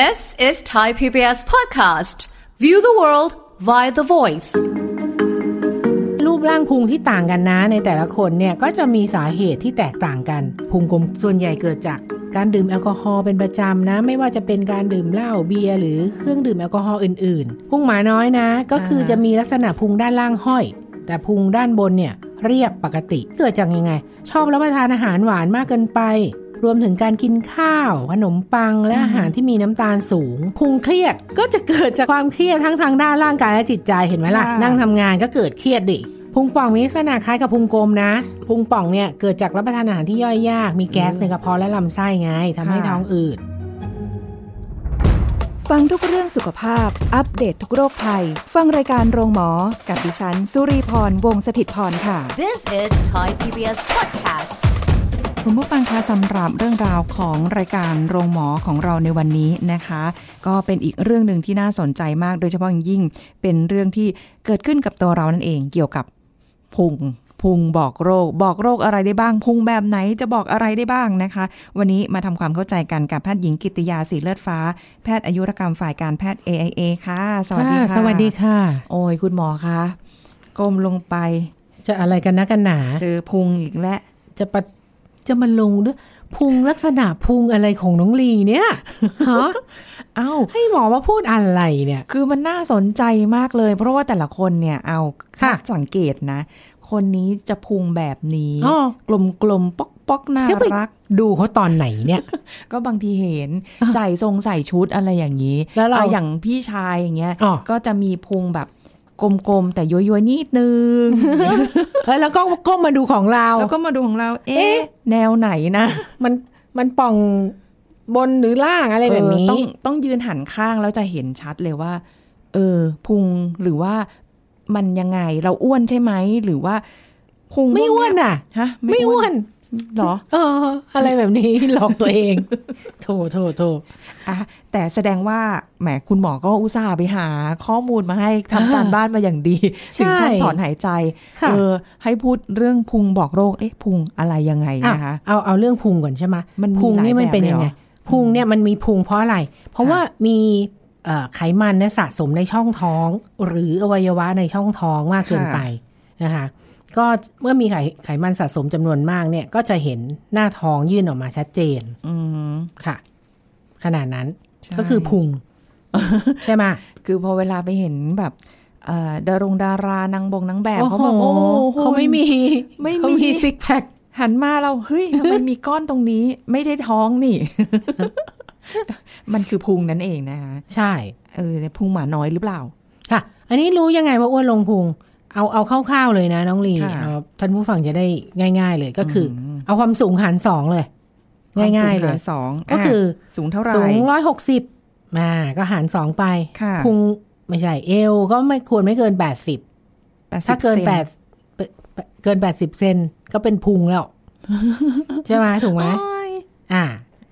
This is Thai PBS podcast. View the world via the voice. รูปร่างพุงที่ต่างกันนะในแต่ละคนเนี่ยก็จะมีสาเหตุที่แตกต่างกันพุงกลมส่วนใหญ่เกิดจากการดื่มแอลกอฮอล์เป็นประจำนะ ไม่ว่าจะเป็นการดื่มเหล้าเบียร์หรือเครื่องดื่มแอลกอฮอล์อื่นๆพุงหมาน้อยนะ ก็คือจะมีลักษณะพุงด้านล่างห้อย แต่พุงด้านบนเนี่ยเรียบปกติเกิดจากยังไง ชอบรับประทานอาหารหวานมากเกินไป รวมถึงการกินข้าว ขนมปังและอาหารที่มีน้ำตาลสูงพุงเครียดก็จะเกิดจากความเครียดทั้งทางด้านร่างกายและจิตใจเห็นไหมล่ะค่ะนั่งทำงานก็เกิดเครียดดิพุงป่องมีลักษณะคล้ายกับพุงกลมนะ พุงป่องเนี่ยเกิดจากรับประทานอาหารที่ย่อยยาก มีแก๊สในกระเพาะและลำไส้ไงทำให้ค่ะท้องอืด ฟังทุกเรื่องสุขภาพ อัปเดตททุกโรคภัย ฟังรายการโรงหมอ กับดิฉัน สุรีพร วงศิตพรค่ะ This is Thai PBS podcast. คุณผู้ฟังคะสำหรับเรื่องราวของรายการโรงหมอของเราในวันนี้นะคะ ก็เป็นอีกเรื่องหนึ่งที่น่าสนใจมาก โดยเฉพาะอย่างยิ่งเป็นเรื่องที่เกิดขึ้นกับตัวเรานั่นเองเกี่ยวกับพุงพุงบอกโรค บอกโรคอะไรได้บ้าง พุงแบบไหนจะบอกอะไรได้บ้างนะคะ วันนี้มาทำความเข้าใจกันกับแพทย์หญิงกิตติยาสีเลือดฟ้า แพทย์อายุรกรรมฝ่ายการแพทย์ AIA ค่ะ สวัสดีค่ะ สวัสดีค่ะ โอ้ยคุณหมอคะก้มลงไป จะอะไรกันนะกันหนา เจอพุงอีกแล้วจะปะ จะมาลงด้วยพุงลักษณะพุงอะไรของน้องลีเนี่ยฮะเอ้าให้หมอมาพูดอะไรเนี่ย คือมันน่าสนใจมากเลย เพราะว่าแต่ละคนเนี่ยเอาค่ะถ้าสังเกตนะ คนนี้จะพุงแบบนี้อ๋อกลมกลมๆป๊อกป๊อกๆน่าจะไปรัก ดูเขาตอนไหนเนี่ย ก็บางทีเห็นใส่ทรงใส่ชุดอะไรอย่างนี้ แล้วเราอะอย่างพี่ชายอย่างเงี้ยอ๋อก็จะมีพุงแบบ กลมๆ แต่ย้อยๆนิดนึงเอ้ยแล้วก็ก้มมาดูของเรา แล้วก็มาดูของเราเอ๊ะเอ๊ะ แนวไหนนะ มันมันป่องบนหรือล่างอะไรแบบนี้เออต้องต้องยืนหันข้างแล้วจะเห็นชัดเลยว่า เออ พุงหรือว่ามันยังไงเราอ้วนใช่ไหมหรือว่าพุงไม่อ้วนพกเยอะฮะ ไม่อ้วนเหรอเออ อะไรแบบนี้หลอกตัวเอง โถโถโถอะแต่แสดงว่าแหมคุณหมอก็อุตส่าห์ไปหาข้อมูลมาให้ทำการบ้านมาอย่างดีใช่ถึงขั้นถอนหายใจค่ะเออ ให้พูดเรื่องพุงบอกโรค เอ๊ะ พุงอะไรยังไงอะนะคะ เอาเอาเรื่องพุงก่อนใช่ไหมมันมีพุงนี่มันเป็นหลายแบบยังไงเลยเหรอพุงเนี่ยมันมีพุงเพราะอะไร เพราะค่ะว่ามีเอ่อไขมันเนี่ยสะสมในช่องท้อง หรืออวัยวะในช่องท้องมากเกินไปนะคะ ก็เมื่อมีไขไขมันสะสมจำนวนมากเนี่ย ก็จะเห็นหน้าท้องยื่นออกมาชัดเจนอืมค่ะ ขนาดนั้นใช่ก็คือพุง ใช่ไหมคือพอเวลาไปเห็นแบบเอ่อดารงดารานางบงนางแบบโอ้เขาโหแบบโอ้โหเขาไม่มี ไม่มีเขามีซิกแพคหันมาเราเฮ้ยทำไมมีก้อนตรงนี้ ไม่ได้ท้องนี่ มันคือพุงนั่นเองนะคะใช่ เออพุงหมาน้อยหรือเปล่า ค่ะ อันนี้รู้ยังไงว่าอ้วนลงพุง เอาเอาคร่าวๆเลยนะน้องลีค่ะเอาท่านผู้ฟังจะได้ง่าย ๆ เลยก็คืออมเอาความสูงหารสองเลย ง่ายๆเลยควมสูงหรสองก็คือะสูงเท่าไหร่สูงร้อยหกสิบมาก็หารสองไปค่ะพุงไม่ใช่ เอวก็ไม่ควรไม่เกินแปดสิบ80ถ้าเกินซแปดเกินแปดสิบเซนก็เป็นพุงแล้ว ใช่ไหมถูกไหมโอ้ยอ่า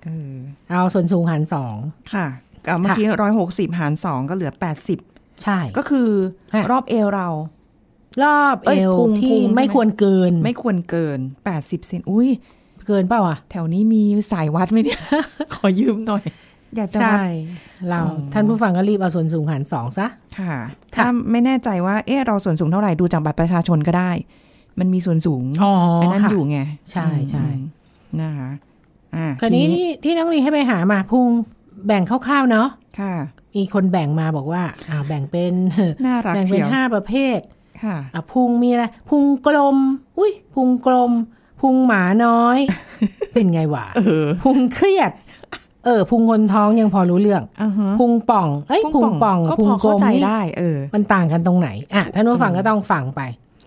เออเอาส่วนสูงหารสองค่ะกับเมื่อกี้ร้อยหกสิบหารสองก็เหลือแปดสิบใช่ ก็คือฮะรอบเอวเรา รอบเอ้เอยวพุงที่พุงไม่ใช่ไหมควรเกิน ไม่ควรเกินแปดสิบเซนอุ้ยเกินเปล่าอะ แถวนี้มีสายวัดไหมเนี่ย ขอยืมหน่อยอยากจะวัใช่ดเราอ๋อท่านผู้ฟังก็รีบเอาส่วนสูงหารสองซะค่ะค่ะ ถ้าไม่แน่ใจว่า เออเราส่วนสูงเท่าไหร่ดูจากบัตรประชาชนก็ได้ มันมีส่วนสูงอ๋อไอ้นั่นค่ะอยู่ไง ใช่ใช่อืมนะคะอ่าคราวนี้ที่ที่น้องลีให้ไปหามาพุงแบ่งคร่าวๆเนาะค่ะ มีคนแบ่งมาบอกว่า อ่าแบ่งเป็นน่ารักแบ่งเป็เชีนยวห้าประเภท ค่ะอะพุงมีอะไรพุงกลม อุ้ยพุงกลม พุงหมาน้อย เป็นไงวะเออพุงเครียด เออ พุงคนท้องยังพอรู้เรื่องอ่าฮะพุงป่อง เอ้ยพุงป่องก็พุพงอกลเข้ามใจนี่ได้ เออ มันต่างกันตรงไหนอะท่านผู้ฟังก็ต้องฟังไป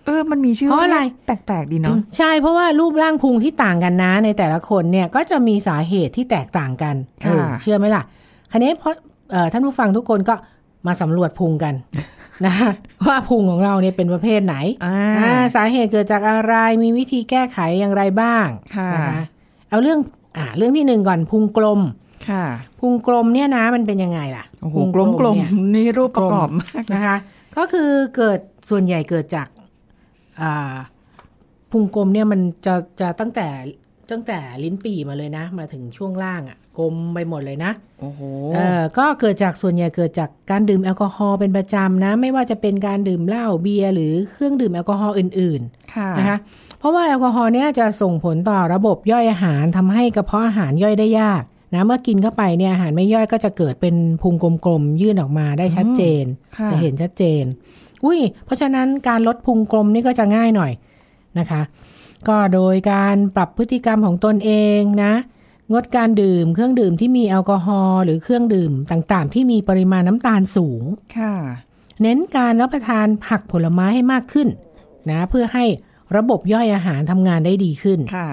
เออ มันมีชื่อเพราะอะไรแปลกๆดีเนาะ ใช่ เพราะว่ารูปร่างพุงที่ต่างกันนะ ในแต่ละคนเนี่ยก็จะมีสาเหตุที่แตกต่างกันเออเชื่อไหมล่ะคันนี้เพราะเอ่อท่านผู้ฟังทุกคนก็มาสำรวจพุงกัน นะว่าพุงของเราเนี่ยเป็นประเภทไหนอ่าอ่าสาเหตุเกิดจากอะไรมีวิธีแก้ไขอย่างไรบ้างค่ะนะคะเอาเรื่องอ่าเรื่องที่หนึ่งก่อนพุงกลมค่ะพุงกลมเนี่ยนะมันเป็นยังไงล่ะโอ้โหพุงกลมกลมเนี่ยๆนี่รูปประกอบมากนะคะ ก็คือเกิดส่วนใหญ่เกิดจากอ่าพุงกลมเนี่ยมันจะจะตั้งแต่ตั้งแต่ลิ้นปี่มาเลยนะ มาถึงช่วงล่างอะ่ะ กลมไปหมดเลยนะโอ้โหเออก็เกิดจากส่วนใหญ่เกิดจากการดื่มแอลกอฮอล์เป็นประจำนะ ไม่ว่าจะเป็นการดื่มเหล้าเบียร์หรือเครื่องดื่มแอลกอฮอล์อื่นค่ะๆนะคะเพราะว่าแอลกอฮอล์เนี่ยจะส่งผลต่อระบบย่อยอาหารทำให้กระเพาะอาหารย่อยได้ยากนะเมื่อกินเข้าไปเนี่ยอาหารไม่ย่อยก็จะเกิดเป็นพุงกลมๆยื่นออกมาได้ชัดเจนค่ะจะเห็นชัดเจน อุ้ยเพราะฉะนั้นการลดพุงกลมนี่ก็จะง่ายหน่อยนะคะ ก็โดยการปรับพฤติกรรมของตนเองนะ งดการดื่ม เครื่องดื่มที่มีแอลกอฮอล์หรือเครื่องดื่มต่างๆ ที่มีปริมาณน้ำตาลสูง ค่ะ เน้นการรับประทานผักผลไม้ให้มากขึ้นนะเพื่อให้ระบบย่อยอาหารทำงานได้ดีขึ้น ค่ะ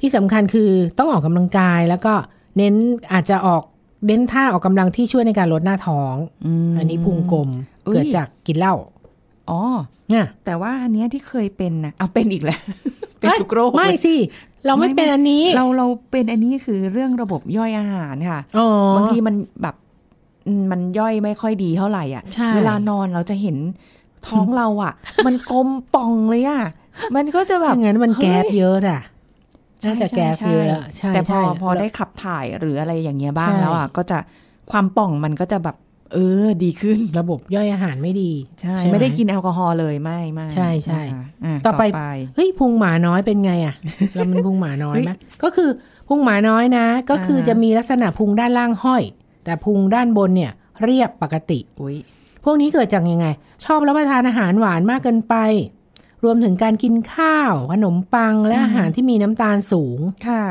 ที่สำคัญคือต้องออกกำลังกายแล้วก็เน้นอาจจะออกเน้นท่าออกกำลังที่ช่วยในการลดหน้าท้องอืมอันนี้พุงกลมอุ๊ยเกิดจากกินเหล้า อ๋อเนี่ยแต่ว่าอันเนี้ยที่เคยเป็นนะเอาเป็นอีกแล้วเป็นทุกโรคไม่เลยสิเราไม่เป็นอันนี้ เราเราเป็นอันนี้คือเรื่องระบบย่อยอาหารค่ะอ๋อบางทีมันแบบอืมมันย่อยไม่ค่อยดีเท่าไหร่อะใช่เวลานอนเราจะเห็นท้องเราอะ มันกลมป่องเลยอะ มันก็จะแบบถ้างั้นมันแก๊สฮ้ยเยอะอะใช่น่าจะแก๊สใช่เยอะใช่แต่พอใช่พอได้ขับถ่ายหรืออะไรอย่างเงี้ยบ้างใช่แล้วอะ ก็จะความป่องมันก็จะแบบ เออ ดีขึ้นระบบย่อยอาหารไม่ดี ใช่หไม่ได้กินแอลกอฮอล์เลยไม่ไม่ใช่ใช่นะคะอะต่อไปไปเฮ้ยพุงหมาน้อยเป็นไงอะเรามันพุงหมาน้อยไหมก็คือพุงหมาน้อยนะ ก็คือจะมีลักษณะพุงด้านล่างห้อย แต่พุงด้านบนเนี่ย เรียบปกติอุ้ยพวกนี้เกิดจากยังไง ชอบรับประทานอาหารหวานมากเกินไป รวมถึงการกินข้าว ขนมปังและอาหารที่มีน้ำตาลสูงค่ะ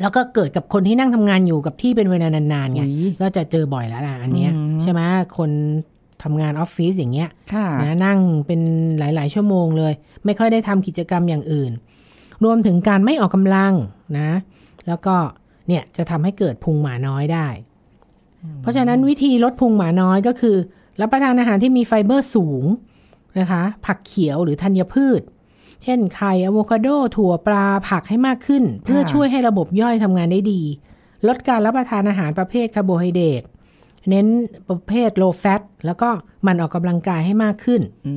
แล้วก็เกิดกับคนที่นั่งทำงานอยู่กับที่เป็นเวลานานๆไงอุ๊ยก็จะเจอบ่อยแล้วล่ะอันเนี้ยอืมใช่ไหมคนทำงานออฟฟิศอย่างเงี้ยค่ะนะนั่งเป็นหลาย ๆ ชั่วโมงเลย ไม่ค่อยได้ทำกิจกรรมอย่างอื่น รวมถึงการไม่ออกกำลังนะ แล้วก็เนี่ยจะทำให้เกิดพุงหมาน้อยได้ เพราะฉะนั้นวิธีลดพุงหมาน้อยก็คือ รับประทานอาหารที่มีไฟเบอร์สูงนะคะ ผักเขียวหรือธัญพืช เช่นไข่อะโวคาโด ถั่วปลาผักให้มากขึ้น เพื่อช่วยให้ระบบย่อยทำงานได้ดี ลดการรับประทานอาหารประเภทคาร์โบไฮเดรตเน้นประเภท low fat แล้วก็หมั่นออกกำลังกายให้มากขึ้นอื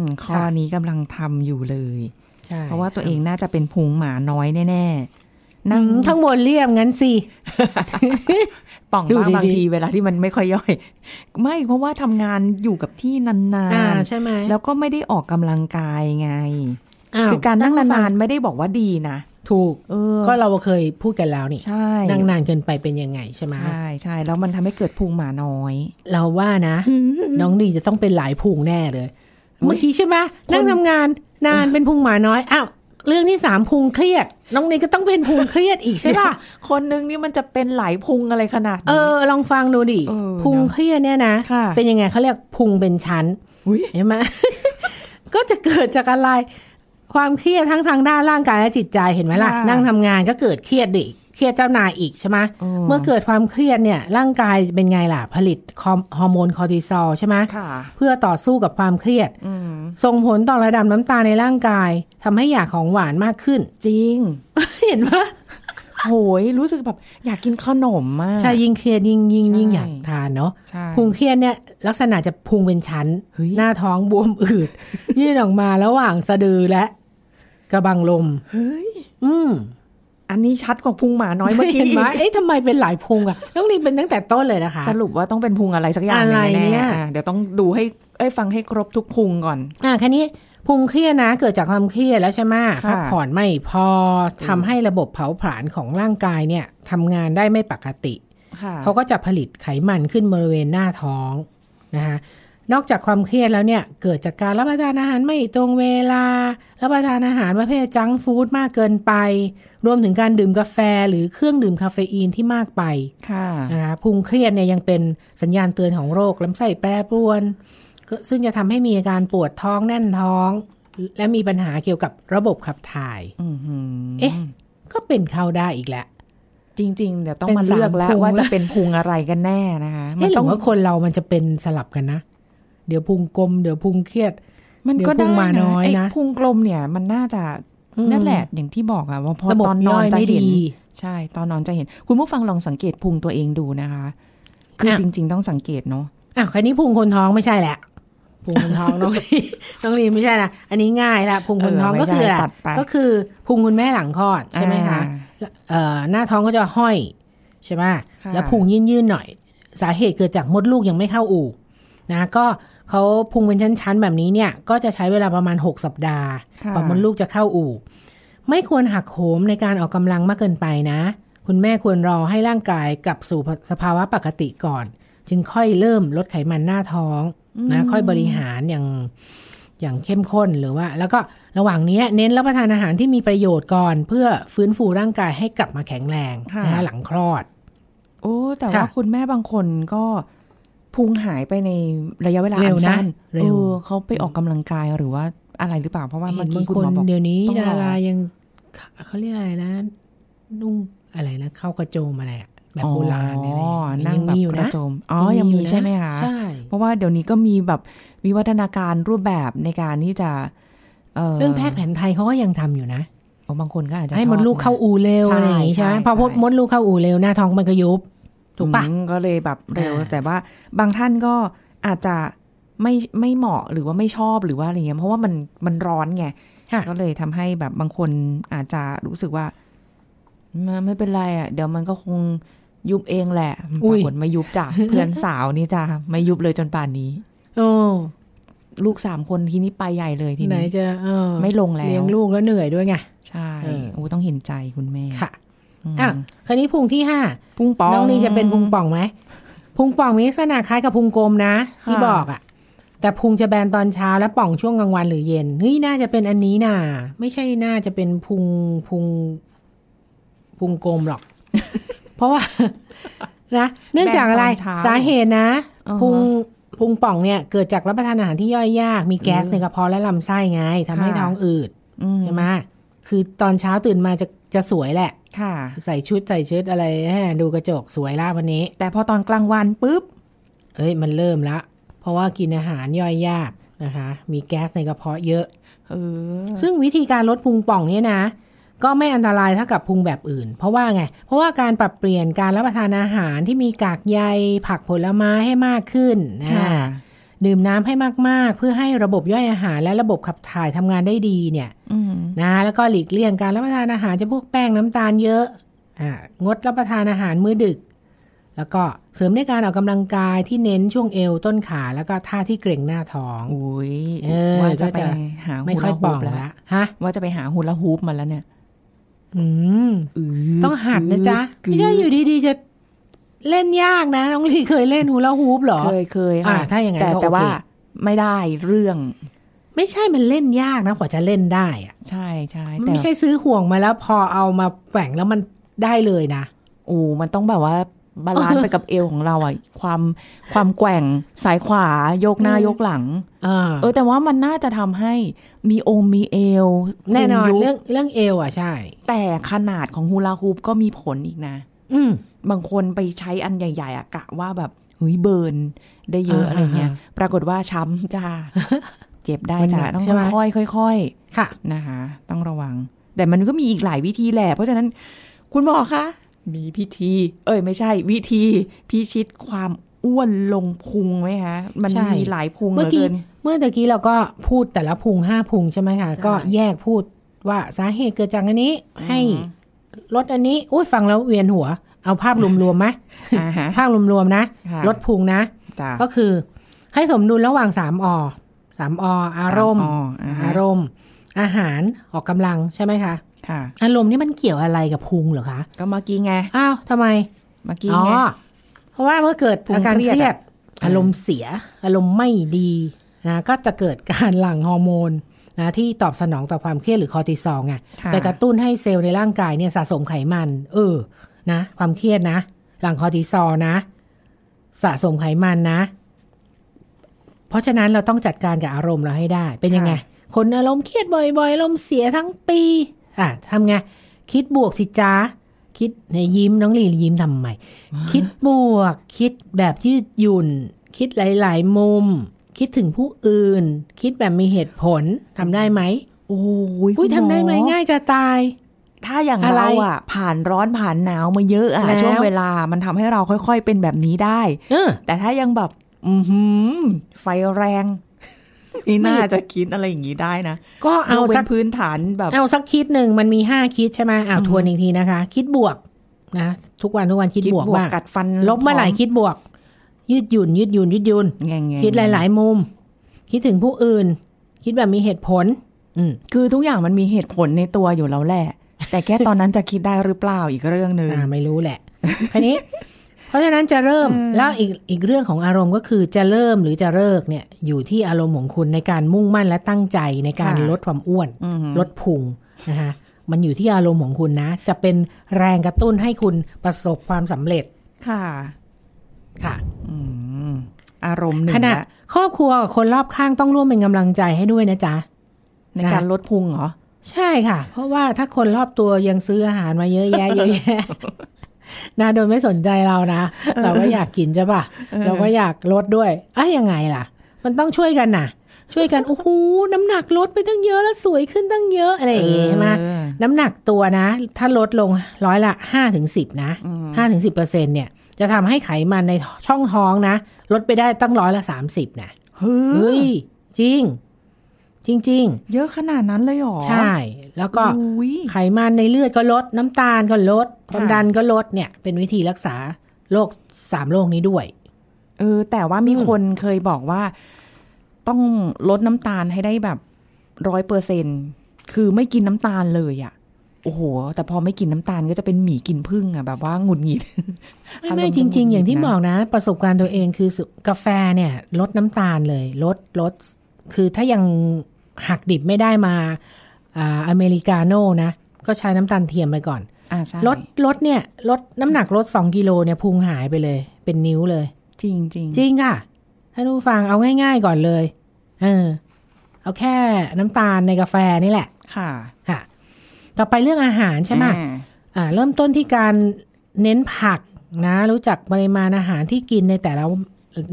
มข้อค่ะนี้กำลังทำอยู่เลยใช่เพราะว่าตัวเองน่าจะเป็นพุงหมาน้อยแน่ ๆ นั่นั่งงทั้างบนเรียบงั้นสิ ป่องดูบ้างบางดีๆทีเวลาที่มันไม่ค่อยย่อย ไม่เพราะว่าทำงานอยู่กับที่นาอ่านใช่ไหมๆแล้วก็ไม่ได้ออกกำลังกายไงาว คือการนั่งนานๆไม่ได้บอกว่าดีนะๆถูกเออก็เราเคยพูดกันแล้วนี่ใช่นั่งนานเกินไปเป็นยังไงใช่ไหมใช่ใช่แล้วมันทำให้เกิดพุงหมาน้อย เราว่านะ น้องดีจะต้องเป็นหลายพุงแน่เลย เมื่อกี้ใช่ไหมนั่งทำงานนานเป็นพุงหมาน้อยอ้าวเรื่องที่สามพุงเครียด น้องดีก็ต้องเป็นพุงเครียดอีกใช่ป่ะคนนึงนี่มันจะเป็นหลายพุงอะไรขนาดเอนี้อลองฟังดูดิเออพุงเครียดเนี่ยนะค่ะเป็นยังไงเขาเรียกพุงเป็นชั้นอุ๊ยเห็นไหมก็จะเกิดจากอะไร ความเครียดทั้งทางด้านร่างกายและจิตใจเห็นไหมล่ะค่ะนั่งทำงานก็เกิดเครียดดิเครียดเจ้านายอีกใช่ไหมอืมเมื่อเกิดความเครียดเนี่ยร่างกายเป็นไงล่ะ ผลิตฮอร์โมนคอร์ติซอลใช่ไหมค่ะเพื่อต่อสู้กับความเครียดอืมส่งผลต่อระดับน้ำตาลในร่างกายทำให้อยากของหวานมากขึ้น จริง เห็นปะโหยรู้สึกแบบอยากกินขนมมาก ใช่ ยิ่งเครียดยิ่งยิ่งใช่ยิ่งอยากทานเนาะใช่พุงเครียดเนี่ยลักษณะจะพุงเป็นชั้นเฮ้ยหน้าท้องบวมอืด ยื่นออกมาระหว่างสะดือและ กระบังลม เฮ้ย อืมอันนี้ชัดกว่าพุงหมาน้อยเมื่อกี้เห็นไหมอีกเอ๊ะทำไมเป็นหลายพุงอะน้องนี่เป็นตั้งแต่ต้นเลยนะคะ สรุปว่าต้องเป็นพุงอะไรสักอย่างหอะไรนึ่งเนี่แน่ยๆอะเดี๋ยวต้องดูให้เอ้ยฟังให้ครบทุกพุงก่อน อะแค่นี้พุงเครียดนะ เกิดจากความเครียดแล้วใช่ไหมค่ะพักผ่อนไม่พอทำให้ระบบเผาผลาญของร่างกายเนี่ยทำงานได้ไม่ปกติค่ะเขาก็จะผลิตไขมันขึ้นบริเวณหน้าท้องนะคะ นอกจากความเครียดแล้วเนี่ยเกิดจากการรับประทานอาหารไม่ตรงเวลา รับประทานอาหารประเภทจังก์ฟู้ดมากเกินไป รวมถึงการดื่มกาแฟหรือเครื่องดื่มคาเฟอีนที่มากไปค่ะนะคะพุงเครียดเนี่ยยังเป็นสัญญาณเตือนของโรคลำไส้แปรปรวนก็ซึ่งจะทำให้มีอาการปวดท้องแน่นท้อง และมีปัญหาเกี่ยวกับระบบขับถ่ายอือหือเอ๊ะ ก็เป็นเข้าได้อีกแล้วจริง ๆ เดี๋ยวต้องเป็นมาเลือกแล้วสามพุงว่าจะเป็นพุงอะไรกันแน่นะคะมัเอ๊ะหรืต้อองว่าคนเรามันจะเป็นสลับกันนะ เดี๋ยวพุงกลมเดี๋ยวพุงเครียด มันก็เดี๋ยวพุได้งมาน้อยไอ้นะพุงกลมเนี่ย มันน่าจะอืมนั่นแหละอย่างที่บอกอะว่าพอระบบตอนนย่อนอยจะไม่เห็นดีใช่ ตอนนอนจะเห็น คุณผู้ฟังลองสังเกตพุงตัวเองดูนะคะ คืออะจริง ๆ ต้องสังเกตเนาะอะคันนี้พุงคนท้องไม่ใช่แหละพุงคนท้องน้องลีน้องลีไม่ใช่นะอันนี้ง่ายละพุงคนท้องเออก็คืออะไรไม่ใช่ตัดไปก็คือพุงคุณแม่หลังคลอดใช่ไหมคะอ่าเอ่อหน้าท้องก็จะห้อยใช่ไหมค่ะแล้วพุงยื่นๆหน่อย สาเหตุเกิดจากมดลูกยังไม่เข้าอู่นะก็ เขาพุงเป็นชั้นๆแบบนี้เนี่ย ก็จะใช้เวลาประมาณ 6 สัปดาห์ค่ะกว่ามดลูกจะเข้าอู่ ไม่ควรหักโหมในการออกกำลังมากเกินไปนะ คุณแม่ควรรอให้ร่างกายกลับสู่สภาวะปกติก่อน จึงค่อยเริ่มลดไขมันหน้าท้องนะค่อยบริหารอย่างอย่างเข้มข้นหรือว่า แล้วก็ระหว่างนี้เน้นรับประทานอาหารที่มีประโยชน์ก่อน เพื่อฟื้นฟูร่างกายให้กลับมาแข็งแรงค่ะนะคะหลังคลอด โอ้ แต่ค่ะว่าคุณแม่บางคนก็ พุงหายไปในระยะเวลาเร็วอันนะสั้นเร็วออเขาไปออกกำลังกายหรือว่าอะไรหรือเปล่าเพราะว่าเห็เมื่อนบากี้งคุณคนหมอบอกเดี๋ยวนี้ต้องรอดารายังเขาเรียกอะไรนะ นุ่งอะไรนะเข้ากระโจมอะไรอะแบบโบราณอะไรอ๋ออย่างเงี้ยนั่งยังแบบมีอยู่กนะระโจมอ๋อยังมีนะใช่ไหมคะใช่เพราะว่าเดี๋ยวนี้ก็มีแบบวิวัฒนาการรูปแบบในการที่จะเออเรื่องแพทย์แผนไทยเขาก็ยังทำอยู่นะโอ้บางคนก็อาจจะให้ชอบมดลูกเข้านะอู่เร็วใช่อะไรอย่างงี้ใช่ไหมใช่พอใช่มดลูกเข้าอู่เร็วหน้าท้องมันก็ยุบ ถูกปะอืมก็เลยแบบเร็วอ่าแต่ว่าบางท่านก็อาจจะไม่ไม่เหมาะหรือว่าไม่ชอบหรือว่าอะไรเงี้ยเพราะว่ามันมันร้อนไงค่ะก็เลยทำให้แบบบางคนอาจจะรู้สึกว่าไม่ไม่เป็นไรอะ เดี๋ยวมันก็คงยุบเองแหละอุ้ปรายกฏไม่ยุบจ้ะเพื่อนสาวนี่จ้ะไม่ยุบเลยจนป่านนี้ โอ้ลูกสามคนทีนี้ไปใหญ่เลยทีไหนนี้จะเออไม่ลงแล้วเลี้ยงลูกแล้วเหนื่อยด้วยไงใช่เออโอ้ต้องเห็นใจคุณแม่ค่ะม อะคราวนี้พุงที่ห้าพุงปองน้องนี่จะเป็นพุงป่องไหมพุงป่องมีลักษณะคล้ายกับพุงกลมนะที่ค่ะบอกอะ่ะ แต่พุงจะแบนตอนเช้าและป่องช่วงกลางวันหรือเย็นเฮ้ยน่าจะเป็นอันนี้น่ะ ไม่ใช่น่าจะเป็นพุงพุงพุงกลมหรอก เพราะว่า นะเนื่องจากอะไรแบนตอนเช้าสาเหตุนะอ่าฮะพุงพุงป่องเนี่ยเกิดจากรับประทานอาหารที่ย่อยยาก มีแก๊สในกระเพาะและลำไส้ไงทำให้ค่ะท้องอืดอืมใช่ไหมคือตอนเช้าตื่นมาจะ จะสวยแหละ ค่ะ ใส่ชุดใส่ชุดอะไรแหมดูกระจกสวยละวันนี้ แต่พอตอนกลางวันปุ๊บ เอ้ยมันเริ่มละ เพราะว่ากินอาหารย่อยยากนะคะ มีแก๊สในกระเพาะเยอะเออซึ่งวิธีการลดพุงป่องเนี่ยนะ ก็ไม่อันตรายเท่ากับพุงแบบอื่น เพราะว่าไง เพราะว่าการปรับเปลี่ยนการรับประทานอาหารที่มีกากใยผักผลไม้ให้มากขึ้นนะค่ะ ดื่มน้ำให้มากๆ เพื่อให้ระบบย่อยอาหารและระบบขับถ่ายทำงานได้ดีเนี่ยอืมนะแล้วก็หลีกเลี่ยงการรับประทานอาหารจะพวกแป้งน้ำตาลเยอะอ่างดรับประทานอาหารมื้อดึก แล้วก็เสริมด้วยการออกกำลังกายที่เน้นช่วงเอวต้นขาแล้วก็ท่าที่เกร็งหน้าท้องอุ้ยเออว่าจะก็ไปจะหาไม่ฮูค่อยลาป่ฮูองปแล้วละฮะว่าจะไปหาฮูลาฮูปมาแล้วเนี่ย อืมต้องหัดนะจ๊ะไม่ใช่อยู่ดีๆจะ เล่นยากนะน้องลีเคยเล่น hula hoop เหรอ เคยเคยอ่าค่ะถ้าอย่างนั้นแต่ก็แต่โอเคว่าไม่ได้เรื่อง ไม่ใช่มันเล่นยากนะกว่าจะเล่นได้อะใช่ใช่มันแต่ไม่ใช่ซื้อห่วงมาแล้วพอเอามาแกว่งแล้วมันได้เลยนะโอ้มันต้องแบบว่า balance ไปกับเอวของเราอะความความแกว่งซ้ายขวา โยกหน้าอืมโยกหลังอ่าเออ แต่ว่ามันน่าจะทำให้มีองค์มีเอว แน่นอนพุยุบเรื่องเรื่องเอวอะใช่ แต่ขนาดของฮูลาฮูปก็มีผลอีกนะ อืม บางคนไปใช้อันใหญ่ๆอะกะว่าแบบเฮ้ยเบิร์นได้เยอะอ่าอะไรเงี้ยอ่ปรากฏว่าช้ำจ้าเจ็บได้มันหนัจ้ากต้องใช่ไหมค่อยๆค่อยค่ะๆนะคะ ต้องระวัง แต่มันก็มีอีกหลายวิธีแหละ เพราะฉะนั้นคุณหมอคะมีพิธี เอ้ยไม่ใช่ วิธีพิชิตความอ้วนลงพุงไหมคะ มันใช่มีหลายพุงเหเมื่ลืออกี้เกินเมื่อตะกี้เราก็พูดแต่ละพุงห้าพุงใช่ไหมคะใช่ก็แยกพูดว่าสาเหตุเกิดจากอันนี้ให้อืมลดอันนี้อุ้ยฟังแล้วเวียนหัว เอาภาพรวมๆไหมอ่าฮะภาพรวมๆนะค่ะลดพุงนะจ้าก็คือ ให้สมดุลระหว่างสามอสามออารมณ์อ่าฮะอารมณ์ อาหารออกกำลังใช่ไหมคะค่ะอารมณ์นี่มันเกี่ยวอะไรกับพุงเหรอคะ ก็เมื่อกี้ไง อ้าวทำไม เมื่อกี้อ๋อไงเพราะว่าเมื่อเกิดพุงอาการเครีเคยดรียดอะอารมณ์เสีย อารมณ์ไม่ดีนะ ก็จะเกิดการหลั่งฮอร์โมนนะที่ตอบสนองต่อความเครียดหรือคอร์ติซอลไงค่ะไปกระตุ้นให้เซลล์ในร่างกายเนี่ยสะสมไขมัน เออ นะ ความเครียดนะ หลั่งคอร์ติซอลนะ สะสมไขมันนะ เพราะฉะนั้นเราต้องจัดการกับอารมณ์เราให้ได้ เป็นยังไง คนอารมณ์เครียดบ่อยๆอารมณ์เสียทั้งปีอะทำไง คิดบวกสิจ้าคิดในยยิ้มน้องลียิ้มทำไมคิดบวก คิดแบบยืดหยุ่น คิดหลาย ๆ มุม คิดถึงผู้อื่น คิดแบบมีเหตุผลทำได้ไหมโอ้ยอุ้ยคุณทำได้ไหมอง่ายจะตาย ถ้าอย่างอะไรเราอะ ผ่านร้อนผ่านหนาวมาเยอะอะแล้วช่วงเวลามันทำให้เราค่อยๆเป็นแบบนี้ได้เออแต่ถ้ายังแบบ อือหือไฟแรง นี่น่าจะคิดอะไรอย่างนี้ได้นะ ก็เอายกว้สักนพื้นฐานแบบ เอาสักคิดหนึ่งมันมีห้าคิดใช่ไหมอ้าวอือฮึทวนอีกทีนะคะ คิดบวกนะทุกวันทุกวันคิดบวกมากกัดฟันลบเมื่อไหร่คิดบวก ยืดหยุ่น ยืดหยุ่นยืดหยุ่นแง่ๆคิดหลาย ๆ มุม คิดถึงผู้อื่น คิดแบบมีเหตุผล อืมคือทุกอย่างมันมีเหตุผลในตัวอยู่แล้วแหละ แต่แค่ตอนนั้นจะคิดได้หรือเปล่าอีกเรื่องหนึ่งอ่าไม่รู้แหละทีนี้ เพราะฉะนั้นจะเริ่มแล้วอีกอีกเรื่องของอารมณ์ก็คือจะเริ่มหรือจะเลิกเนี่ย อยู่ที่อารมณ์ของคุณในการมุ่งมั่นและตั้งใจในการลดความอ้วนอืมลดพุงนะคะมันอยู่ที่อารมณ์ของคุณนะ จะเป็นแรงกระตุ้นให้คุณประสบความสำเร็จค่ะ ค่ะอืมอารมณ์หนึ่ขงณะละครอบครัวกับคนรอบข้างต้องร่วมเป็นกำลังใจให้ด้วยนะจ๊ะในการลดพุงเหรอ ใช่ค่ะ เพราะว่าถ้าคนรอบตัวยังซื้ออาหารมาเยอะแยะเยอะแยะนะโดยไม่สนใจเรานะเราก็อยากกินใช่ปะเราก็อยากลดด้วยอะยังไงล่ะ มันต้องช่วยกันน่ะช่วยกันโอ้โหน้ำหนักลดไปตั้งเยอะแล้วสวยขึ้นตั้งเยอะอะไรอย่างงี้ใช่ไหมเออน้ำหนักตัวนะ ถ้าลดลงร้อยละห้าถึงสิบนะห้าถึงสิบเปอร์เซ็นเนี่ย จะทำให้ไขมันในช่องท้องนะ ลดไปได้ตั้งร้อยละสามสิบนะเฮ้เฮ้ยยจริง จริงเยอะขนาดนั้นเลยเหรอๆใช่ แล้วก็อุ๊ยไขมันในเลือดก็ลด น้ำตาลก็ลดค่ะความดันก็ลดเนี่ย เป็นวิธีรักษาโรคสามโรคนี้ด้วยเออแต่ว่ามีคนเคยบอกว่า ต้องลดน้ำตาลให้ได้แบบร้อยเปอร์เซ็นคือไม่กินน้ำตาลเลยอะ่ะโอ้โห แต่พอไม่กินน้ำตาลก็จะเป็นหมีกินพึ่งอะ่ะแบบว่าหงุดหงิด ไม่อารไม่มณ์จริง ๆ อย่างที่หงุดหงิดนะบอกนะ ประสบการณ์ตัวเองคือสุกาแฟเนี่ย ลดน้ำตาลเลย ลดลด คือถ้ายัง หักดิบไม่ได้มาอ่าอเมริกาโน่นะ ก็ใช้น้ำตาลเทียมไปก่อนอ่าใช่ลดลดเนี่ยลดน้ำหนักลดสองกิโลเนี่ยพุงหายไปเลย เป็นนิ้วเลย จริงจริงจริงค่ะท่านผู้ฟังเอาง่าย ๆก่อนเลย เออ เอาแค่น้ำตาลในกาแฟนี่แหละ ค่ะค่ะ ต่อไปเรื่องอาหารใช่ไหมอ่าอ่า เริ่มต้นที่การเน้นผักนะ รู้จักปริมาณอาหารที่กินในแต่ละ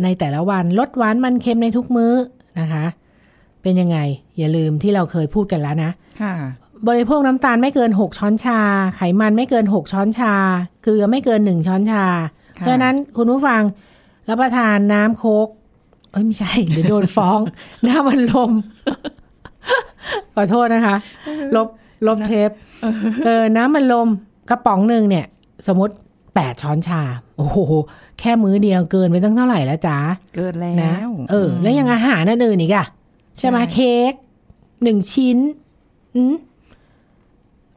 ในแต่ละวัน ลดหวานมันเค็มในทุกมื้อนะคะ เป็นยังไง อย่าลืมที่เราเคยพูดกันแล้วนะค่ะบริโภคน้ำตาลไม่เกิน 6 ช้อนชา ไขมันไม่เกิน 6 ช้อนชา เกลือไม่เกิน 1 ช้อนชาค่ะเพราะฉะนั้นคุณผู้ฟังรับประทานน้ำโคกเอ้ยไม่ใช่ เดี๋ยวโดนฟ้อง น้ำมันลม ขอโทษนะคะ ลบลบเทปเออ น้ำมันลมกระป๋องหนึ่งเนี่ย สมมติ8ช้อนชา โอ้โห แค่มื้อเดียวเกินไปตั้งเท่าไหร่แล้วจ๊ะ เกิดแล้นะวเออ แล้วยังอาหารนั่นอื่นอีกอะ ใช่ไหมใช่เค้กหนึ่งชิ้นอืม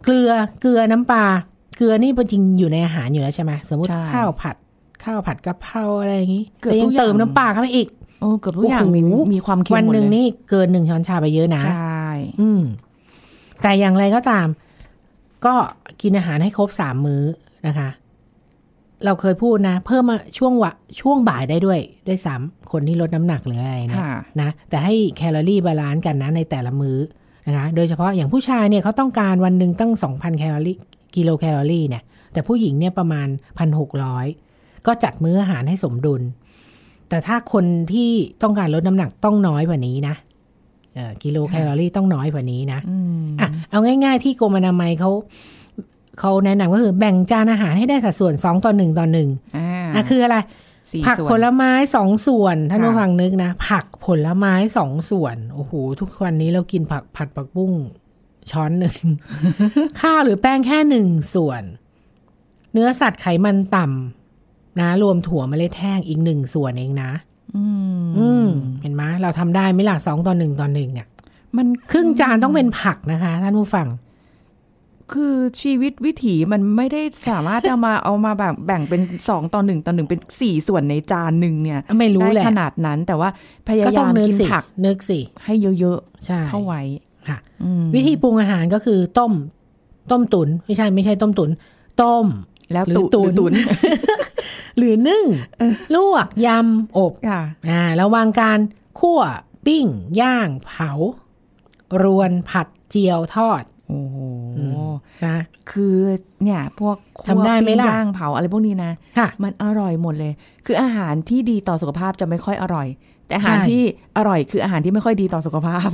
เกลือเกลือน้ำปลาเกลือนี่จริงอยู่ในอาหารอยู่แล้วใช่ไหมสมมติใช่ข้าวผัด ข้าวผัดกะเพราอะไรอย่างนี้เกือบแต่ยัทุงกอย่างเติมน้ำปลาเข้าไปอีกโอ้เกือบทุกอย่างมีโอ้โหมีความเค็มวันหมดหนึ่งเลยนี่เกินหนึ่งช้อนชาไปเยอะนะใช่อืมแต่อย่างไรก็ตาม ก็กินอาหารให้ครบสามมื้อนะคะ เราเคยพูดนะ เพิ่มมาช่วงวะช่วงบ่ายได้ด้วยด้วยซ้ำคนที่ลดน้ำหนักหรืออะไรเนี่ยค่ะนะ แต่ให้แคลอรี่ balance กันนะในแต่ละมื้อนะคะโดยเฉพาะอย่างผู้ชายเนี่ยเขาต้องการวันหนึ่งตั้ง 2,000 แคลอรี่กิโลแคลอรี่เนี่ย แต่ผู้หญิงเนี่ยประมาณ 1,600 ก็จัดมื้ออาหารให้สมดุล แต่ถ้าคนที่ต้องการลดน้ำหนักต้องน้อยกว่านี้นะเอ่อกิโลแคลอรี่ต้องน้อยกว่านี้นะอืมอะเอาง่าย ๆ ที่กรมอนามัยเขา เขาแนะนำก็คือแบ่งจานอาหารให้ได้สัดส่วน2ต่อ1ต่อ1อ่าอะคืออะไรสี่ผักส่วนผลไม้สองส่วนท่านค่ะผู้ฟังนึกนะ ผักผลไม้สองส่วนโอ้โหทุกวันนี้เรากินผักผัดผักบุ้งช้อนหนึ่งข้าวหรือแป้งแค่หนึ่งส่วน เนื้อสัตว์ไขมันต่ำนะ รวมถั่วเมล็ดแห้งอีกหนึ่งส่วนเองนะ อืมอืมเห็นไหมเราทำได้ไหมล่ะสองต่อหนึ่งต่อหนึ่งอะ มันครึ่งจานต้องเป็นผักนะคะท่านผู้ฟัง คือชีวิตวิถีมันไม่ได้สามารถเอามาเอามาแบบแบ่งเป็นสองต่อหนึ่งต่อหนึ่งเป็นสี่ส่วนในจานหนึ่งเนี่ย ไม่รู้ได้แหละขนาดนั้นแต่ว่าพยาก็ต้อยางมนึกกินสิผักนึกสิให้เยอะใช่ๆเข้าไว้ค่ะอืมวิธีปรุงอาหารก็คือต้ม ต้มตุนไม่ใช่ไม่ใช่ต้มตุน ต้มแล้วหรือตุตุ๋นหรือตุนหรือนึ่งลวกยำอบค่ะอ่าระหวางการคั่วปิ้ง ย่าง เผา รวนผัดเจียวทอดโอ้โห นะคือเนี่ยพวกคั่วทำได้ไหมล่ะปิ้งย่างเผาอะไรพวกนี้นะค่ะมันอร่อยหมดเลย คืออาหารที่ดีต่อสุขภาพจะไม่ค่อยอร่อย แต่อาหารใช่ที่อร่อยคืออาหารที่ไม่ค่อยดีต่อสุขภาพ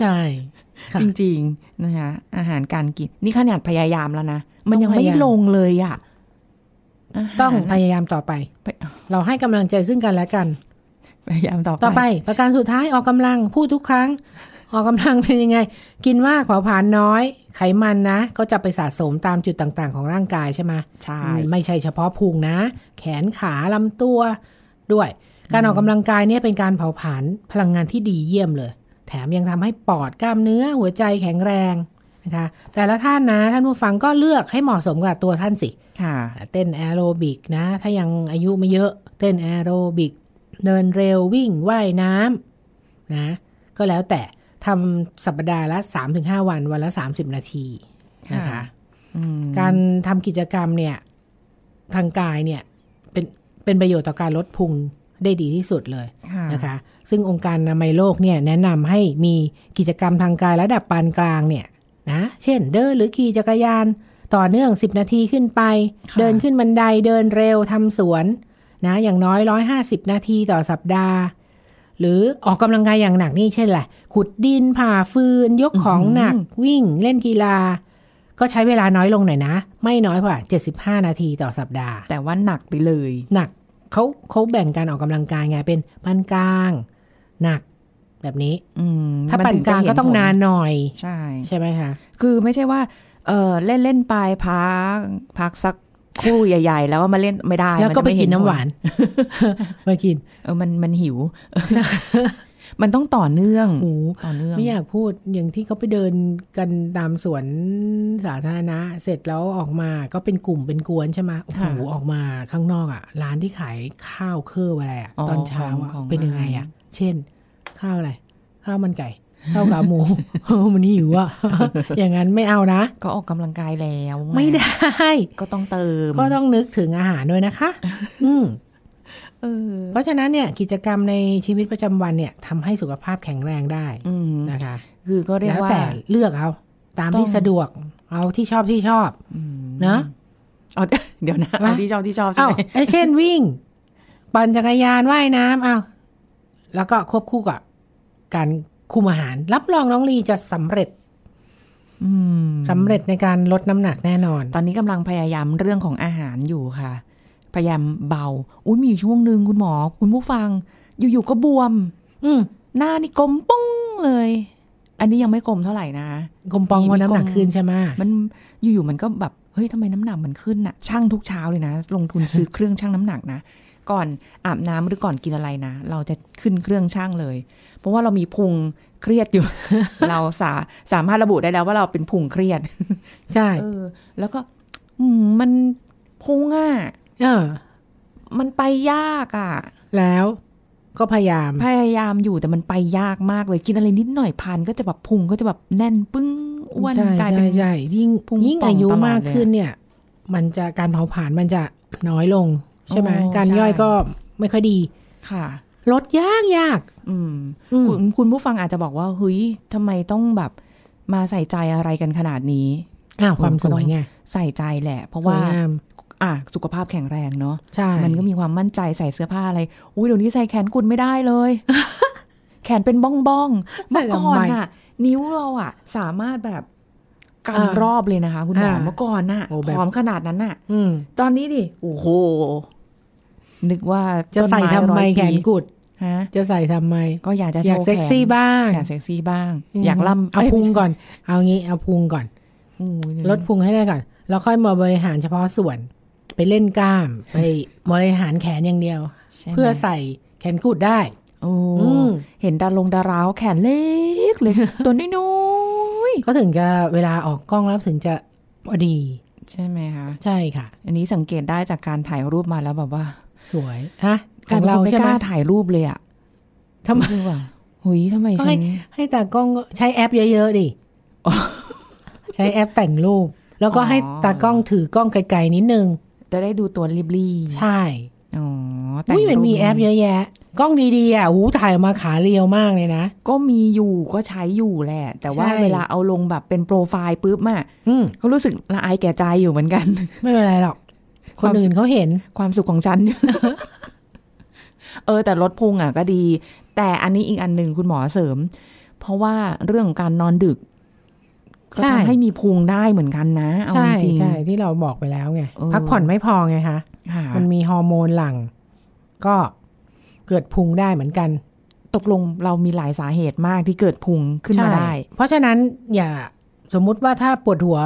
ใช่ค่ะจริงๆนะคะอาหารการกิน นี่ขนาดพยายามแล้วนะ มันยังต้องพไม่ยายามลงเลยอะาหารต้องพยายามต่อไปไปเราให้กำลังใจซึ่งกันและกัน พยายามต่อไป ต่อไป ประการสุดท้ายออกกำลังพูดทุกครั้ง ออกกำลังเป็นยังไง กินมากเผาผลาญน้อย ไขมันนะ ก็จะไปสะสมตามจุดต่างๆ ของร่างกายใช่ไหมใช่อืมไม่ใช่เฉพาะพุงนะ แขนขาลำตัวด้วย การออกกำลังกายเนี่ยเป็นการเผาผลาญพลังงานที่ดีเยี่ยมเลย แถมยังทำให้ปอดกล้ามเนื้อหัวใจแข็งแรงนะคะแต่ละท่านนะ ท่านผู้ฟังก็เลือกให้เหมาะสมกับตัวท่านสิค่ะเต้นแอโรบิกนะ ถ้ายังอายุไม่เยอะเต้นแอโรบิกเดินเร็ววิ่งว่ายน้ำนะ ก็แล้วแต่ ทำสัปดาห์ละ3-5วัน วันละ30นาทีนะคะค่ะอืมการทำกิจกรรมเนี่ย ทางกายเนี่ย เป็นเป็นประโยชน์ต่อการลดพุงได้ดีที่สุดเลยค่ะนะคะ ซึ่งองค์การอนามัยโลกเนี่ย แนะนำให้มีกิจกรรมทางกายระดับปานกลางเนี่ยนะเช่น เดินหรือขี่จักรยานต่อเนื่อง 10 นาทีขึ้นไปค่ะเดินขึ้นบันไดเดินเร็วทำสวนนะอย่างน้อย 150 นาทีต่อสัปดาห์ หรือออกกำลังกายอย่างหนักนี่เช่นแหละไรขุดดินผ่าฟืน ยกของหนัก วิ่งเล่นกีฬา ก็ใช้เวลาน้อยลงหน่อยนะ ไม่น้อยกว่า 75 นาทีต่อสัปดาห์ แต่ว่าหนักไปเลย หนักเขาเขาแบ่งการออกกำลังกายไงเป็นปานกลาง หนักแบบนี้ อืมถ้ามัปานถึกลางจะเห็ก็ต้องผลนานหน่อย ใช่ ใช่ไหมคะ คือไม่ใช่ว่า เออเล่นเล่นๆไปพักพักสัก ครู่ใหญ่ ๆ แล้วว่ามาเล่นไม่ได้ แล้วก็มัไปจะม่กินเผลน้ำหวานมากิน เออมันมันหิว มันต้องต่อเนื่องหูต่อเนื่องไม่อยากพูดอย่างที่เขาไปเดินกันตามสวนสาธารณะ เสร็จแล้วออกมาก็เป็นกลุ่มเป็นกวนใช่ไหมโอ้โหออกมาข้างนอกอะ ร้านที่ขายข้าวเครื่องอะไรอะตอนเช้าอะเป็นยังไงอะ เช่น ข้าวอะไร ข้าวมันไก่ ข้าวขาหมูมันหิวอะอย่างนั้นไม่เอานะ ก็ออกกำลังกายแล้ว ไม่ได้ ก็ต้องเติม ก็ต้องนึกถึงอาหารด้วยนะคะ อืมเออเพราะฉะนั้นเนี่ยกิจกรรมในชีวิตประจำวันเนี่ยทำให้สุขภาพแข็งแรงได้อืมนะคะ คือก็เรียกแล้วว่าแต่เลือกเอา ตามต้องที่สะดวก เอาที่ชอบที่ชอบอืมเนอะเอาเดี๋ยวนะวะเอาที่ชอบที่ชอบใช่เอ้าไหมไอ้เช่นวิ่ง ปั่นจักรยานว่ายน้ำเอาแล้วก็ควบคู่กับการ คุมอาหาร รับรองน้องลีจะสำเร็จอืมสำเร็จในการลดน้ำหนักแน่นอน ตอนนี้กำลังพยายามเรื่องของอาหารอยู่ค่ะ พยายามเบา อุ้ยมีอยู่ช่วงหนึ่งคุณหมอ คุณผู้ฟัง อยู่ๆก็บวม อืมหน้านี่กลมปุ้งเลย อันนี้ยังไม่กลมเท่าไหร่นะกลมปองมีว่าน้ำหนักกลมขึ้นใช่ไหมมันอยู่ๆมันก็แบบเฮ้ยทำไมน้ำหนักมันขึ้นน่ะช่างทุกเช้าเลยนะ ลงทุนซื้อเครื่องช่างน้ำหนักนะก่อนอาบน้ำหรือก่อนกินอะไรนะ เราจะขึ้นเครื่องช่างเลย เพราะว่าเรามีพุงเครียดอยู่ เราสาสามารถระบุได้แล้วว่าเราเป็นพุงเครียด ใช่เออ แล้วก็อืมมันพุงอะเออ มันไปยากอะ แล้วก็พยายาม พยายามอยู่แต่มันไปยากมากเลยกินอะไรนิดหน่อยพันก็จะแบบพุงก็จะแบบแน่นปึ้งอ้วนใช่กลายใช่เป็นใช่ยิ่งพุงยิ่งป่องอายุตลอดมากเลยอะขึ้นเนี่ย มันจะการเผาผลาญมันจะน้อยลง ใช่ไหมโอ้การใช่ย่อยก็ไม่ค่อยดีค่ะ ลดยากยากอืมอืมคุณคุณผู้ฟังอาจจะบอกว่าเฮ้ยทำไมต้องแบบมาใส่ใจอะไรกันขนาดนี้อ้าวความสวยไงใส่ใจแหละ เพราะสวว่ายงามอะสุขภาพแข็งแรงเนาะใช่มันก็มีความมั่นใจใส่เสื้อผ้าอะไร อุ้ยเดี๋ยวนี้ใส่แขนกุดไม่ได้เลย แขนเป็นบ้องบ้องๆเมื่อก่อนอะ นิ้วเราอะ สามารถแบบกันรอบเลยนะคะ คุณหมอเมื่อก่อนน่ะพร้อมขนาดนั้นน่ะอืมตอนนี้ดิโอ้โหนึกว่าจะใส่ทำไมต้นร้อยแขปีนกุด ฮะจะใส่ทำไม ก็อยากจะอโชยากว์เซ็กแขนซี่บ้าง อยากเซ็กซี่บ้าง อยากล่ำเอาพุงก่อน เอางี้เอาพุงก่อนโอ้ยลดพุงให้ได้ก่อน แล้วค่อยมาบริหารเฉพาะส่วน ไปเล่นกล้าม ไปบริหารแขนอย่างเดียวใช่ไหมเพื่อใส่แขนกุดได้โอ้อืมเห็นดาลงดาราวแขนเล็กเลยตัวน้อยก็ถึงจะเวลาออกกล้องแล้วถึงจะพอดีๆใช่ไหมคะ ใช่ค่ะ อันนี้สังเกตได้จากการถ่ายรูปมาแล้วแบบว่า สวยฮะ ขกลาอยงเป็นเราคนไม่ใช่กไหมล้าถ่ายรูปเลยอะทำไมรู้สึกว่าหุยทำไมก็ฉัให้นให้ตากล้องใช้แอปเยอะๆดิใช้แอปแต่งรูป แล้วก็อ๋อให้ตากล้องถือกล้องไกลๆนิดนึง จะได้ดูตัวรีบใช่ๆอ๋อแต่งอุ้ยมันรูปมีแอปเยอะแยะกล้องดีๆอะหูถ่ายออกมาขาเรียวมากเลยนะ ก็มีอยู่ก็ใช้อยู่แหละ แต่ว่าใช่เวลาเอาลงแบบเป็นโปรไฟล์ปุ๊บอะอืมก็รู้สึกละอายแก่ใจอยู่เหมือนกัน ไม่เป็นไรหรอก คนอื่นเขาเห็นความสุขของฉัน เออแต่ลดพุงอะก็ดี แต่อันนี้อีกอันหนึ่งคุณหมอเสริม เพราะว่าเรื่องของการนอนดึกก็ใช่ทำให้มีพุงได้เหมือนกันนะเอาใช่จริงใช่ที่เราบอกไปแล้วไงเออพักผ่อนไม่พอไงคะค่ะมันมีฮอร์โมนหลั่งก็เกิดพุงได้เหมือนกันตตกลงเรามีหลายสาเหตุมากที่เกิดพุงขึ้นมาได้ใช่เพราะฉะนั้นอย่าสมมุติว่าถ้าปวดหัว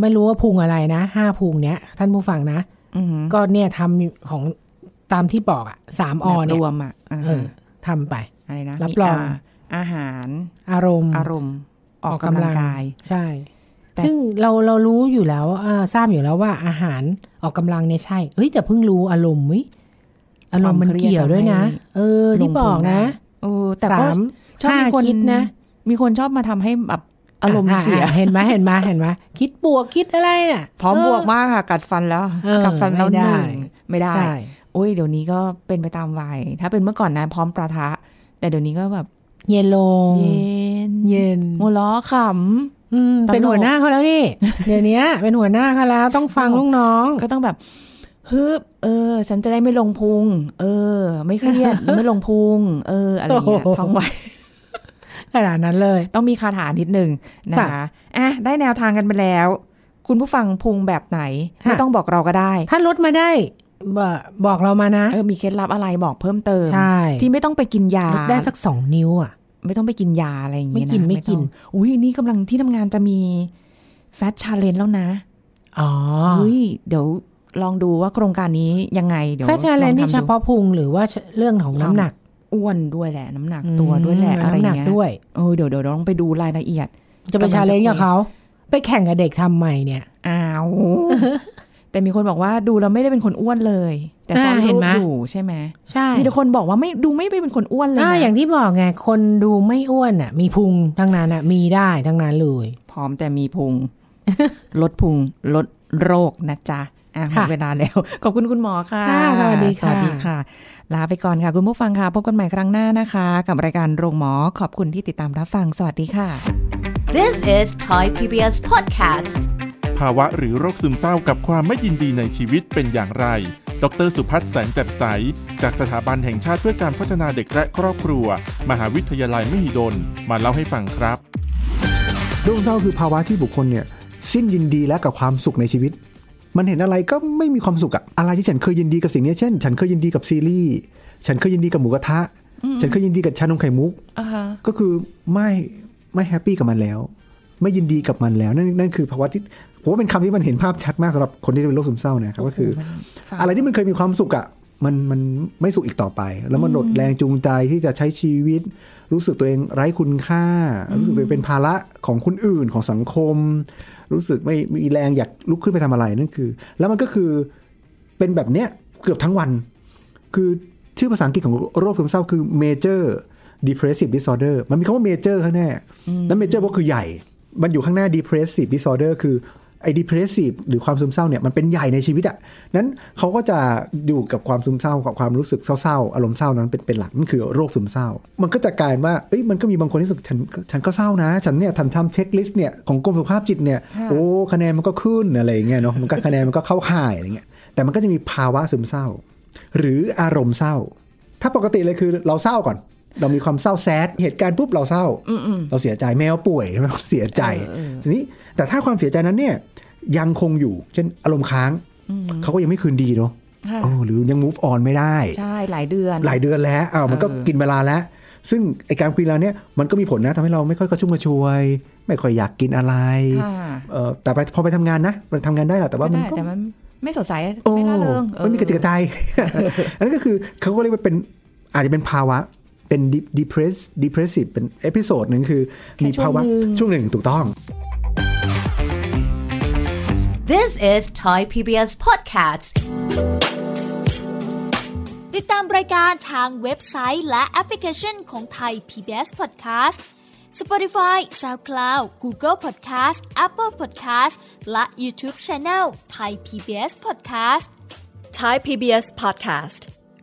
ไม่รู้ว่าพุงอะไรนะห้าพุงเนี้ยท่านผู้ฟังนะอือหือก็เนี่ยทำของ ตามที่บอกอะสามอแบบเนี่รยวมอะอ่าเอฮะอทำไปอะไรนะรับมีรองาอาหาร อารมณ์ อารมณ์ ออกกำลังกาย ใช่แต่ซึ่งเราเรารู้อยู่แล้วอ่าทราบอยู่แล้วว่าอาหารออกกำลังเนี่ยใช่เฮ้ยแต่เพิ่งรู้อารมณ์วิอารมณ์มันเกี่ยวด้วยนะ เออ ที่บอกนะเออแต่สาก็มชอบมีห้าคนคิดนะ มีคนชอบมาทำให้แบบอารมณ์ะะเสียะเห็นไหมเห็นไหมเห็นไหมคิดบวกคิดอะไรน่ะพร้อมเบวกมากค่ะ กัดฟันแล้วเออกัดฟันแล้วไม่หได้นึ่งไม่ได้ใช่โอ้ยเดี๋ยวนี้ก็เป็นไปตามวัย ถ้าเป็นเมื่อก่อนนะพร้อมประทะ แต่เดี๋ยวนี้ก็แบบ เย็นลง เย็น เย็นหัวล้อขอืมตลกเป็นหัวหน้าเขาแล้วนี่ เดี๋ยวนี้เป็นหัวหน้าเขาแล้วต้องฟังลูกน้องำก็ต้องแบบฮึบเออ ฉันจะได้ไม่ลงพุง เออ ไม่เครียดไม่ลงพุง เออ อะไรอย่างเงี้ยโอ้โหท่องไว้ขนาดนั้นเลย ต้องมีคาถานิดนึงนะคะค่ะอะได้แนวทางกันไปแล้ว คุณผู้ฟังพุงแบบไหนค่ะไม่ต้องบอกเราก็ได้ ถ้าลดมาได้ บอกบอกเรามานะเออมีเคล็ดลับอะไรบอกเพิ่มเติมใช่ที่ไม่ต้องไปกินยาลดได้สักสองนิ้วอะ ไม่ต้องไปกินยาอะไรอย่างเงี้ยไม่กินนะไม่กินต้องอุ้ยนี่กำลังที่ทำงานจะมีแฟตชาเลนแล้วนะ อ๋อเฮ้ยเดี๋ยวลองดูว่าโครงการนี้ยังไงเดี๋ยวแฟชั่นเลนลที่องเฉทำดูพาะพุงหรือว่าเรื่องของน้ำหนักอ้วนด้วยแหละ น้ำหนักตัวด้วยแหละมอะไรน้ำหนักเงี้ยด้วยเออเดี๋ยวเดี๋ยวลองไปดูรายละเอียด จะไปกำลังจะชาเลนจ์กับคุยเขาไปแข่งกับเด็กทำใหม่เนี่ยอ้าว แต่มีคนบอกว่าดูแล้วไม่ได้เป็นคนอ้วนเลย แต่ซ้อนอ่าเห็รูนปไหมอยู่ใช่ไหมใช่มีแต่คนบอกว่าไม่ดูไม่เป็นคนอ้วนเลยอ่านะอย่างที่บอกไงคนดูไม่อ้วนอะ มีพุงทั้งนั้นอะ มีได้ทั้งนั้นเลยพร้อมแต่มีพุง ลดพุงลดโรคนะจ๊ะอะหมดค่ะเวลาแล้ว ขอบคุณคุณหมอค่ะค่ะ สวัสดีค่ะสวัสดีค่ะ ลาไปก่อนค่ะ คุณผู้ฟังค่ะ พบกันใหม่ครั้งหน้านะคะ กับรายการโรงหมอ ขอบคุณที่ติดตามรับฟัง สวัสดีค่ะ This is Thai PBS Podcast. ภาวะหรือโรคซึมเศร้ากับความไม่ยินดีในชีวิตเป็นอย่างไร ดรสุพัฒน์แสงแจ่มใส จากสถาบันแห่งชาติเพื่อการพัฒนาเด็กและครอบครัว มหาวิทยาลัยมหิดล มาเล่าให้ฟังครับ โรคซึมเศร้าคือภาวะที่บุคคลเนี่ยสิ้นยินดีแล้วกับความสุขในชีวิต มันเห็นอะไรก็ไม่มีความสุขอะอะไรที่ฉันเคยยินดีกับสิ่งนี้เช่น ฉันเคยยินดีกับซีรีส์ ฉันเคยยินดีกับหมูกระทะ ฉันเคยยินดีกับชานมไข่มุกอ่าฮะก็คือไม่ไม่ happy กับมันแล้ว ไม่ยินดีกับมันแล้ว นั่นนั่นคือภาวะที่ ผมว่าเป็นคำที่มันเห็นภาพชัดมากสำหรับคนที่เป็นโรคซึมเศร้านะครับก็คือฟังอะไรที่มันเคยมีความสุขอะ่ะมันมันไม่สุขอีกต่อไป แล้วมันหมดแรงจูงใจที่จะใช้ชีวิต รู้สึกตัวเองไร้คุณค่า รู้สึกตัวเองเป็นภาระของคนอื่นของสังคม รู้สึกไม่มีแรงอยากลุกขึ้นไปทำอะไรนั่นคือ แล้วมันก็คือเป็นแบบเนี้ยเกือบทั้งวัน คือชื่อภาษาอังกฤษของโรคซึมเศร้าคือ major depressive disorder มันมีคำว่า major ข้างหน้าแล้ว major ก็คือใหญ่ มันอยู่ข้างหน้า depressive disorder คือ ไอ้ depressive หรือความซึมเศร้าเนี่ยมันเป็นใหญ่ในชีวิตอะนั้นเขาก็จะอยู่กับความซึมเศร้ากับความรู้สึกเศร้าๆอารมณ์เศร้านั้นเป็นเป็นหลักนั่นคือโรคซึมเศร้า มันก็จะกลายว่าเอ้ยมันก็มีบางคนที่รู้สึกฉันฉันก็เศร้านะ ฉันเนี่ยทันทำเช็คลิสต์เนี่ยของกรมสุขภาพจิตเนี่ยโอ้คะแนนมันก็ขึ้นอะไรอย่างเงี้ยเนาะมันก็คะแนนมันก็เข้าข่ายอะไรเงี้ยแต่มันก็จะมีภาวะซึมเศร้า หรืออารมณ์เศร้า ถ้าปกติเลยคือเราเศร้าก่อน เรามีความเศร้าแซดเหตุการณ์ปุ๊บเราเศร้า เราเสียใจแมวป่วยเราเสียใจทีนี้แต่ถ้าความเสียใจนั้นเนี่ยยังคงอยู่ เช่นอารมณ์ค้างเขาก็ยังไม่คืนดีเนาะค่ะโอ้หรือยัง move on ไม่ได้ใช่หลายเดือน หลายเดือนแล้วอ้าวมันก็กินเวลาแล้ว ซึ่งไอการคุยเราเนี่ยมันก็มีผลนะทำให้เราไม่ค่อยกระชุ่มกระชวย ไม่ค่อยอยากกินอะไรค่ะเออแต่ไปพอไปทำงานนะมันทำงานได้แหละแต่ว่าไม่มันได้ก็แต่มันไม่สดใสโอ้ไม่น่าเริงเออมีกระจิกกระใจอันนั้นก็คือเขาก็เรียกว่าเป็นอาจจะเป็นภาวะ เป็น de- depress depressive เป็นเอพิโซดหนึ่งคือ มีภาวะช่วงหนึ่งถูกต้อง This is Thai PBS Podcast. ติดตามรายการทางเว็บไซต์และแอปพลิเคชันของไทย PBS Podcast Spotify SoundCloud Google Podcast Apple Podcast และ YouTube Channel Thai PBS Podcast Thai PBS podcast.